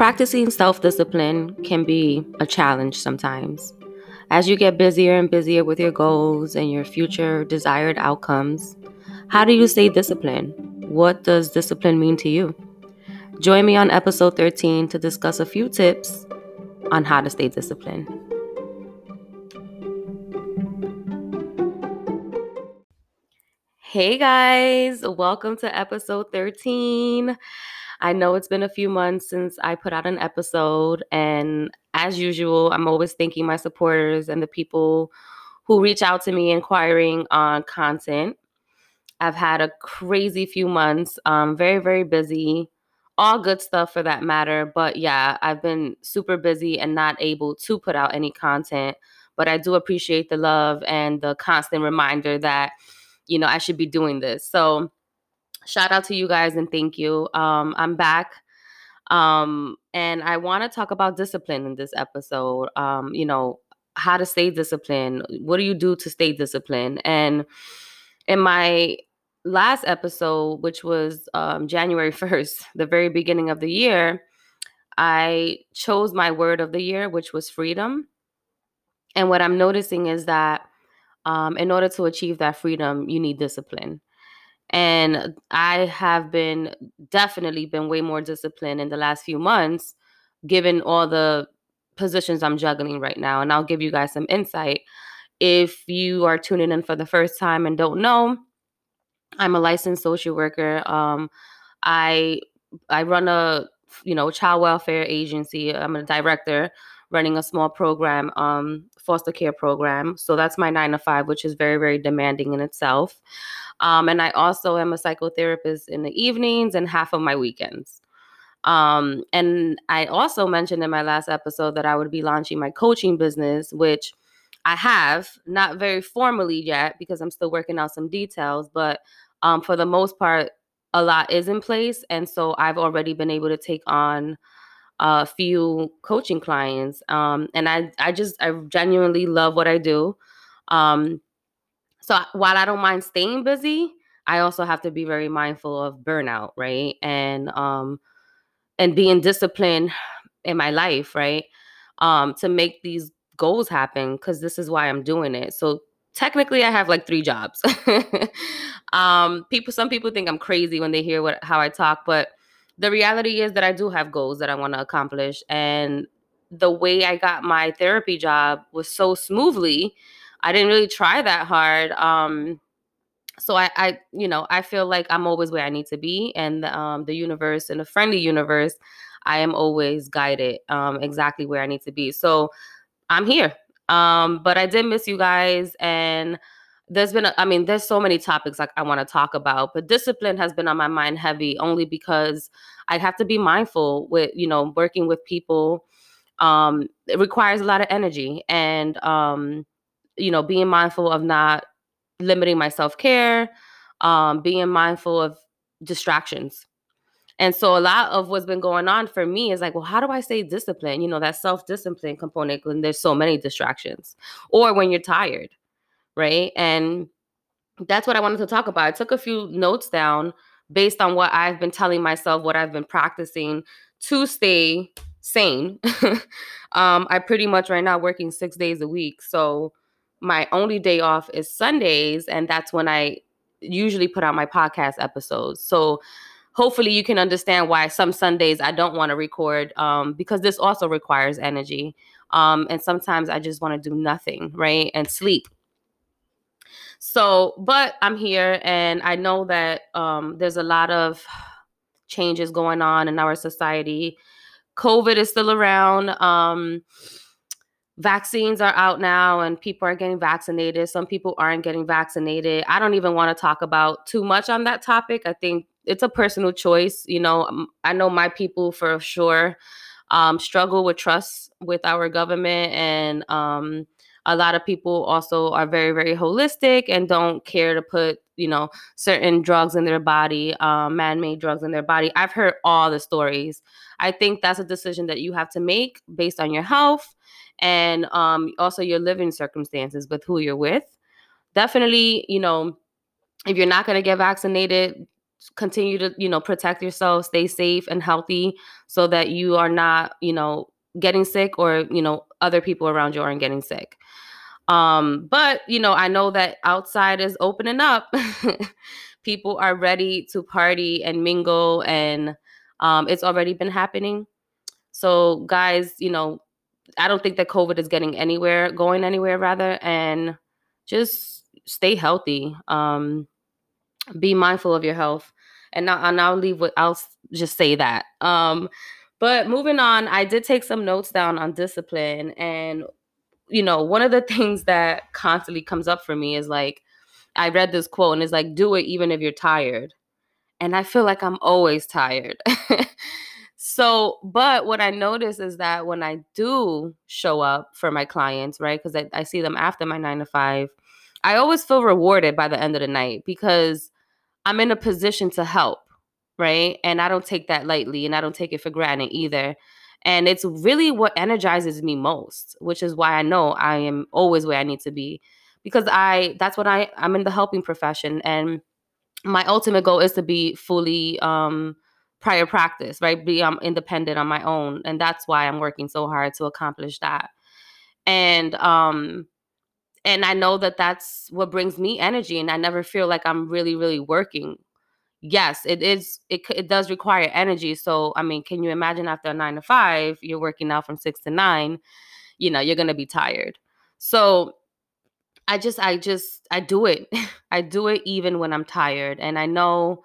Practicing self discipline can be a challenge sometimes. As you get busier and busier with your goals and your future desired outcomes, how do you stay disciplined? What does discipline mean to you? Join me on episode 13 to discuss a few tips on how to stay disciplined. Hey guys, welcome to episode 13. I know it's been a few months since I put out an episode, and as usual, I'm always thanking my supporters and the people who reach out to me inquiring on content. I've had a crazy few months, um, very, very busy, all good stuff for that matter. But yeah, I've been super busy and not able to put out any content. But I do appreciate the love and the constant reminder that, you know, I should be doing this. So, shout out to you guys and thank you. Um, I'm back. Um, and I want to talk about discipline in this episode. Um, you know, how to stay disciplined. What do you do to stay disciplined? And in my last episode, which was um, January 1st, the very beginning of the year, I chose my word of the year, which was freedom. And what I'm noticing is that um, in order to achieve that freedom, you need discipline and i have been definitely been way more disciplined in the last few months given all the positions i'm juggling right now. And i'll give you guys some insight. If you are tuning in for the first time and don't know i'm a licensed social worker. Um, i i run a you know child welfare agency. I'm a director running a small program um, foster care program. So that's my nine to five which is very very demanding in itself um, and I also am a psychotherapist in the evenings and half of my weekends. Um, and I also mentioned in my last episode that I would be launching my coaching business, which I have, not very formally yet because I'm still working out some details, but um, for the most part, a lot is in place. And so I've already been able to take on a few coaching clients. Um, and I, I just, I genuinely love what I do. Um, so while I don't mind staying busy, I also have to be very mindful of burnout, right? And um and being disciplined in my life, right? Um to make these goals happen cuz this is why I'm doing it. So technically I have like 3 jobs. um people some people think I'm crazy when they hear what how I talk, but the reality is that I do have goals that I want to accomplish and the way I got my therapy job was so smoothly I didn't really try that hard. Um, so I, I, you know, I feel like I'm always where I need to be, and um, the universe, and a friendly universe, I am always guided um, exactly where I need to be. So I'm here. Um, but I did miss you guys, and there's been, a, I mean, there's so many topics like I want to talk about, but discipline has been on my mind heavy only because I have to be mindful with, you know, working with people. Um, it requires a lot of energy, and um, you know, being mindful of not limiting my self care, um, being mindful of distractions. And so a lot of what's been going on for me is like, well, how do I stay disciplined? You know, that self discipline component when there's so many distractions or when you're tired, right? And that's what I wanted to talk about. I took a few notes down based on what I've been telling myself, what I've been practicing to stay sane. um, I pretty much right now working six days a week. So my only day off is Sundays, and that's when I usually put out my podcast episodes. So hopefully you can understand why some Sundays I don't want to record um, because this also requires energy. Um, and sometimes I just want to do nothing, right? And sleep. So, but I'm here and I know that um, there's a lot of changes going on in our society. COVID is still around. Um, vaccines are out now and people are getting vaccinated. Some people aren't getting vaccinated. I don't even want to talk about too much on that topic. I think it's a personal choice. You know, I know my people for sure um, struggle with trust with our government and um, a lot of people also are very very holistic and don't care to put you know certain drugs in their body um, man-made drugs in their body i've heard all the stories i think that's a decision that you have to make based on your health and um, also your living circumstances with who you're with. Definitely, you know, if you're not going to get vaccinated, continue to you know protect yourself stay safe and healthy so that you are not you know getting sick or you know other people around you aren't getting sick um but you know i know that outside is opening up people are ready to party and mingle and um it's already been happening so guys you know i don't think that covid is getting anywhere going anywhere rather and just stay healthy um be mindful of your health and now and I'll leave with I'll just say that. Um but moving on, I did take some notes down on discipline and you know, one of the things that constantly comes up for me is like I read this quote and it's like do it even if you're tired. And I feel like I'm always tired. so, but what I notice is that when I do show up for my clients, right? Because I, I see them after my nine to five, I always feel rewarded by the end of the night because I'm in a position to help, right? And I don't take that lightly and I don't take it for granted either. And it's really what energizes me most, which is why I know I am always where I need to be because I that's what I I'm in the helping profession and my ultimate goal is to be fully um prior practice, right? Be um, independent on my own and that's why I'm working so hard to accomplish that. And um and I know that that's what brings me energy and I never feel like I'm really really working. Yes, it is it it does require energy. So, I mean, can you imagine after a 9 to 5, you're working out from 6 to 9, you know, you're going to be tired. So, I just I just I do it. I do it even when I'm tired and I know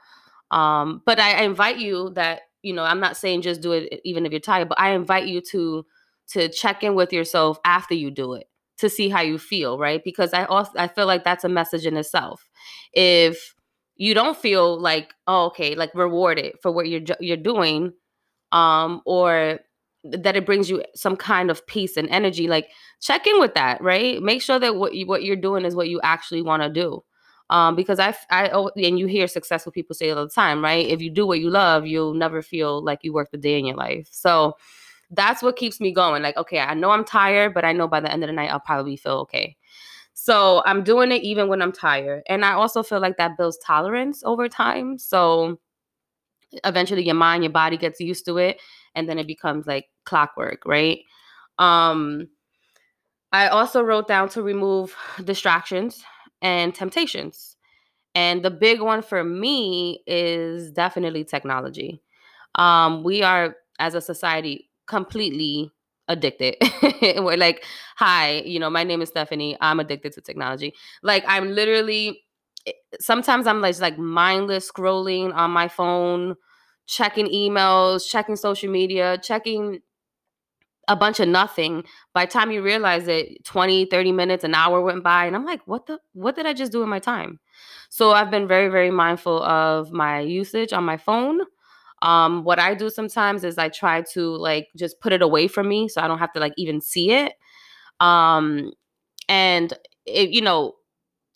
um but I, I invite you that you know, I'm not saying just do it even if you're tired, but I invite you to to check in with yourself after you do it to see how you feel, right? Because I also I feel like that's a message in itself. If you don't feel like oh, okay, like rewarded for what you're you're doing, um, or that it brings you some kind of peace and energy, like check in with that, right? Make sure that what you, what you're doing is what you actually want to do. Um, because I, I, and you hear successful people say all the time, right? If you do what you love, you'll never feel like you worked a day in your life. So, that's what keeps me going. Like, okay, I know I'm tired, but I know by the end of the night I'll probably feel okay. So I'm doing it even when I'm tired. And I also feel like that builds tolerance over time. So eventually your mind, your body gets used to it and then it becomes like clockwork, right? Um I also wrote down to remove distractions and temptations. And the big one for me is definitely technology. Um, we are, as a society, completely addicted. We're like, hi, you know, my name is Stephanie. I'm addicted to technology. Like I'm literally eh, sometimes I'm like like mindless scrolling on my phone, checking emails, checking social media, checking a bunch of nothing. By the time you realize it, 20, 30 minutes, an hour went by, and I'm like, what the what did I just do in my time? So I've been very, very mindful of my usage on my phone. Um, what I do sometimes is I try to like just put it away from me so I don't have to like even see it. Um, and it, you know,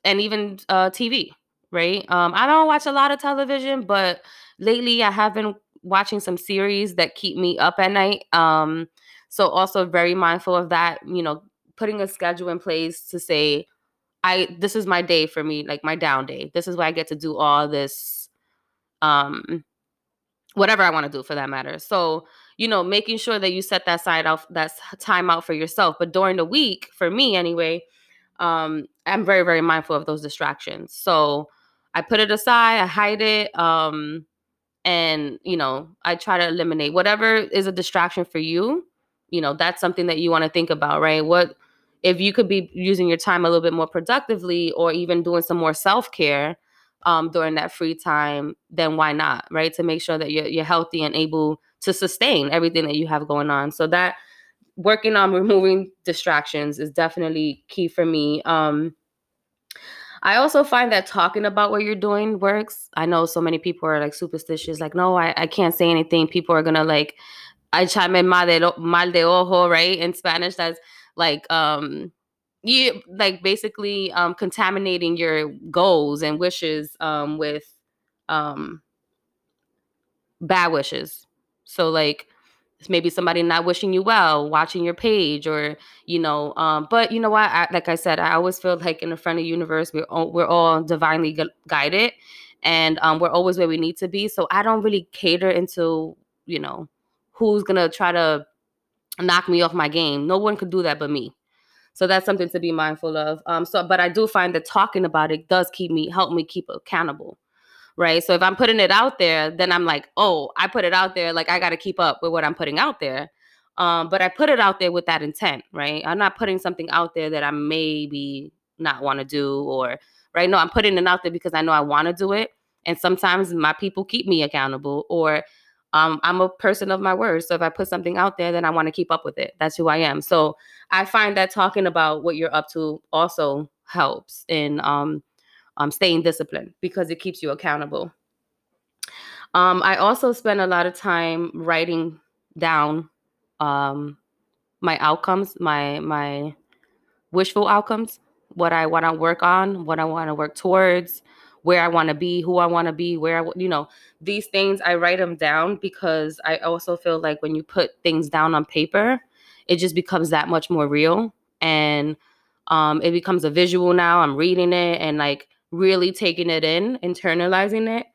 and even uh, TV, right? Um, I don't watch a lot of television, but lately I have been watching some series that keep me up at night. Um, so also very mindful of that, you know, putting a schedule in place to say, I this is my day for me, like my down day. This is where I get to do all this um whatever I want to do for that matter. So, you know, making sure that you set that side out that's time out for yourself. But during the week, for me anyway, um, I'm very, very mindful of those distractions. So I put it aside, I hide it, um, and you know, I try to eliminate whatever is a distraction for you. You know, that's something that you want to think about, right? What if you could be using your time a little bit more productively or even doing some more self-care um, during that free time, then why not, right? To make sure that you're, you're healthy and able to sustain everything that you have going on. So that working on removing distractions is definitely key for me. Um, I also find that talking about what you're doing works. I know so many people are like superstitious, like, no, I, I can't say anything. People are gonna like, In mal de, mal de ojo, right? In Spanish, that's like um you like basically um contaminating your goals and wishes um with um bad wishes so like maybe somebody not wishing you well watching your page or you know um but you know what I, like i said i always feel like in the the universe we're all, we're all divinely gu- guided and um, we're always where we need to be. So I don't really cater into, you know, who's gonna try to knock me off my game. No one could do that but me. So that's something to be mindful of. Um, so, but I do find that talking about it does keep me help me keep accountable, right? So if I'm putting it out there, then I'm like, oh, I put it out there, like I got to keep up with what I'm putting out there. Um, but I put it out there with that intent, right? I'm not putting something out there that I maybe not want to do or right. No, I'm putting it out there because I know I want to do it. And sometimes my people keep me accountable or um, I'm a person of my word. So if I put something out there, then I want to keep up with it. That's who I am. So I find that talking about what you're up to also helps in um, um, staying disciplined because it keeps you accountable. Um, I also spend a lot of time writing down um, my outcomes, my my wishful outcomes, what I want to work on, what I want to work towards, where I want to be, who I want to be, where I, you know, these things I write them down because I also feel like when you put things down on paper, it just becomes that much more real and um it becomes a visual now. I'm reading it and like really taking it in, internalizing it.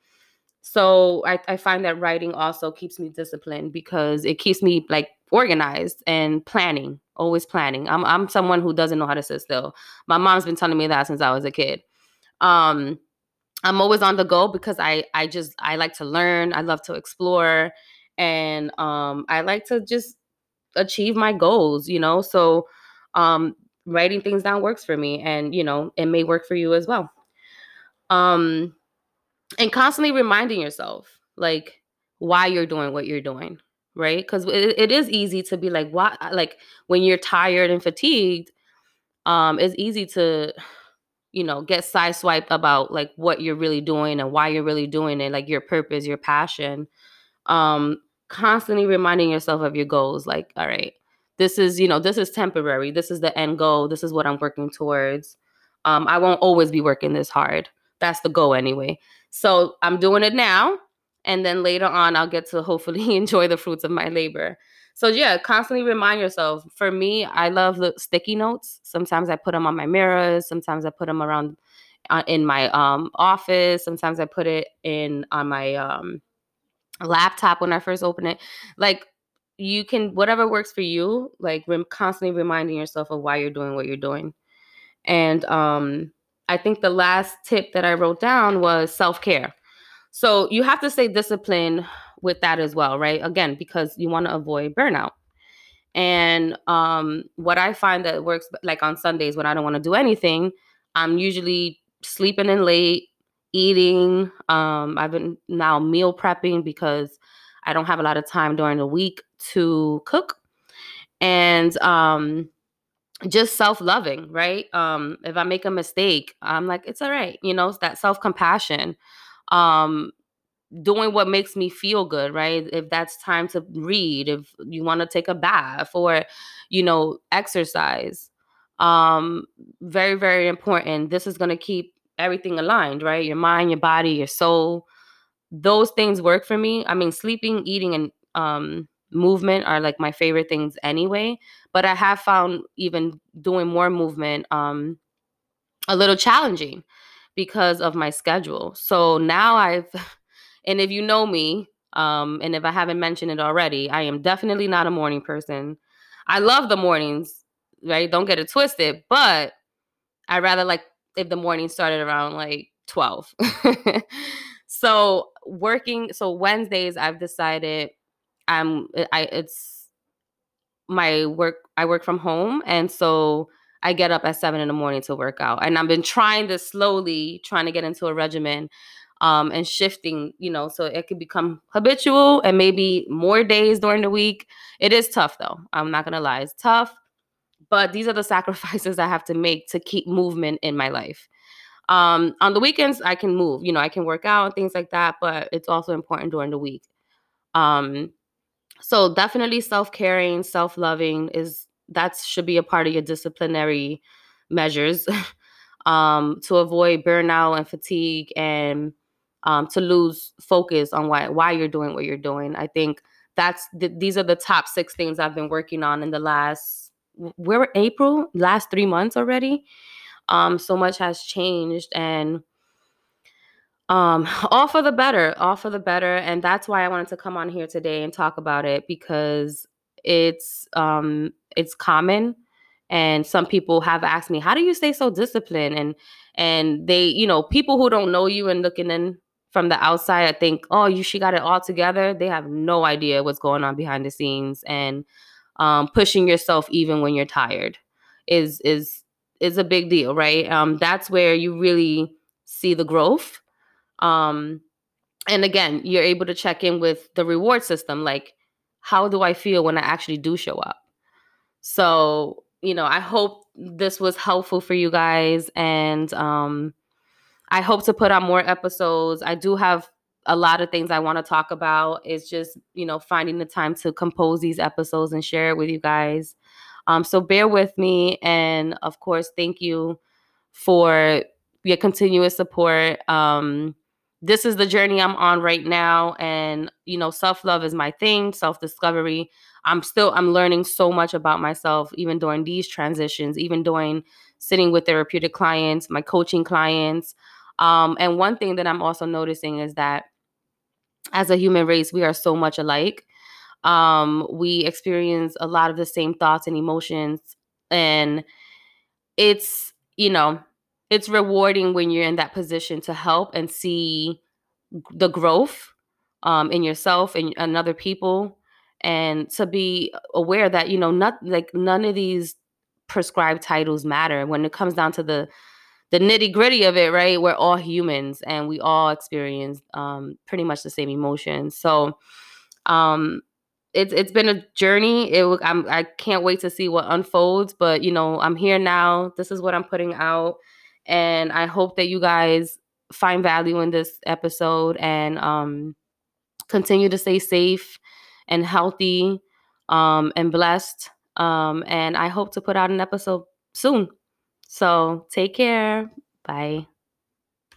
So I, I find that writing also keeps me disciplined because it keeps me like organized and planning, always planning. I'm I'm someone who doesn't know how to sit still. My mom's been telling me that since I was a kid. Um I'm always on the go because I I just I like to learn, I love to explore and um I like to just achieve my goals, you know? So um writing things down works for me and you know, it may work for you as well. Um and constantly reminding yourself like why you're doing what you're doing, right? Cuz it, it is easy to be like why like when you're tired and fatigued um it's easy to you know, get sideswiped about like what you're really doing and why you're really doing it, like your purpose, your passion. Um, constantly reminding yourself of your goals, like, all right, this is, you know, this is temporary. This is the end goal. This is what I'm working towards. Um, I won't always be working this hard. That's the goal anyway. So I'm doing it now. And then later on, I'll get to hopefully enjoy the fruits of my labor. So yeah, constantly remind yourself. For me, I love the sticky notes. Sometimes I put them on my mirrors. Sometimes I put them around uh, in my um, office. Sometimes I put it in on my um, laptop when I first open it. Like you can whatever works for you. Like rem- constantly reminding yourself of why you're doing what you're doing. And um, I think the last tip that I wrote down was self care. So you have to stay disciplined with that as well, right? Again, because you want to avoid burnout. And um, what I find that works, like on Sundays when I don't want to do anything, I'm usually sleeping in late, eating. Um, I've been now meal prepping because I don't have a lot of time during the week to cook. And um, just self-loving, right? Um, if I make a mistake, I'm like, it's all right, you know, it's that self-compassion. Um, doing what makes me feel good, right? If that's time to read, if you want to take a bath or, you know, exercise. Um, very, very important. This is going to keep everything aligned, right? Your mind, your body, your soul. Those things work for me. I mean, sleeping, eating, and um, movement are like my favorite things anyway. But I have found even doing more movement um, a little challenging because of my schedule. So now I've And if you know me, um, and if I haven't mentioned it already, I am definitely not a morning person. I love the mornings, right? Don't get it twisted, but I rather like if the morning started around like 12. so working, so Wednesdays I've decided I'm I it's my work I work from home and so I get up at seven in the morning to work out. And I've been trying to slowly trying to get into a regimen um, and shifting, you know, so it could become habitual and maybe more days during the week. It is tough though. I'm not gonna lie, it's tough. But these are the sacrifices I have to make to keep movement in my life. Um, on the weekends, I can move, you know, I can work out and things like that, but it's also important during the week. Um, so definitely self-caring, self-loving is that should be a part of your disciplinary measures um, to avoid burnout and fatigue and um, to lose focus on why why you're doing what you're doing. I think that's th- these are the top six things I've been working on in the last we're April last three months already. Um, so much has changed and um all for the better all for the better and that's why i wanted to come on here today and talk about it because it's um it's common and some people have asked me how do you stay so disciplined and and they you know people who don't know you and looking in from the outside i think oh you she got it all together. They have no idea what's going on behind the scenes and um pushing yourself even when you're tired is is is a big deal right? Um that's where you really see the growth um and again you're able to check in with the reward system like how do i feel when i actually do show up? So you know i hope this was helpful for you guys and um i hope to put on more episodes i do have a lot of things i want to talk about it's just you know finding the time to compose these episodes and share it with you guys um so bear with me and of course thank you for your continuous support um this is the journey I'm on right now. And, you know, self love is my thing, self discovery. I'm still, I'm learning so much about myself, even during these transitions, even during sitting with therapeutic clients, my coaching clients. Um, and one thing that I'm also noticing is that as a human race, we are so much alike. Um, we experience a lot of the same thoughts and emotions. And it's, you know, it's rewarding when you're in that position to help and see the growth um, in yourself and, and other people and to be aware that you know not like none of these prescribed titles matter when it comes down to the the nitty gritty of it right we're all humans and we all experience um, pretty much the same emotions so um it's it's been a journey. It I'm I can't wait to see what unfolds, but you know, I'm here now. This is what I'm putting out and I hope that you guys find value in this episode and um continue to stay safe and healthy um and blessed. Um and I hope to put out an episode soon. So, take care. Bye.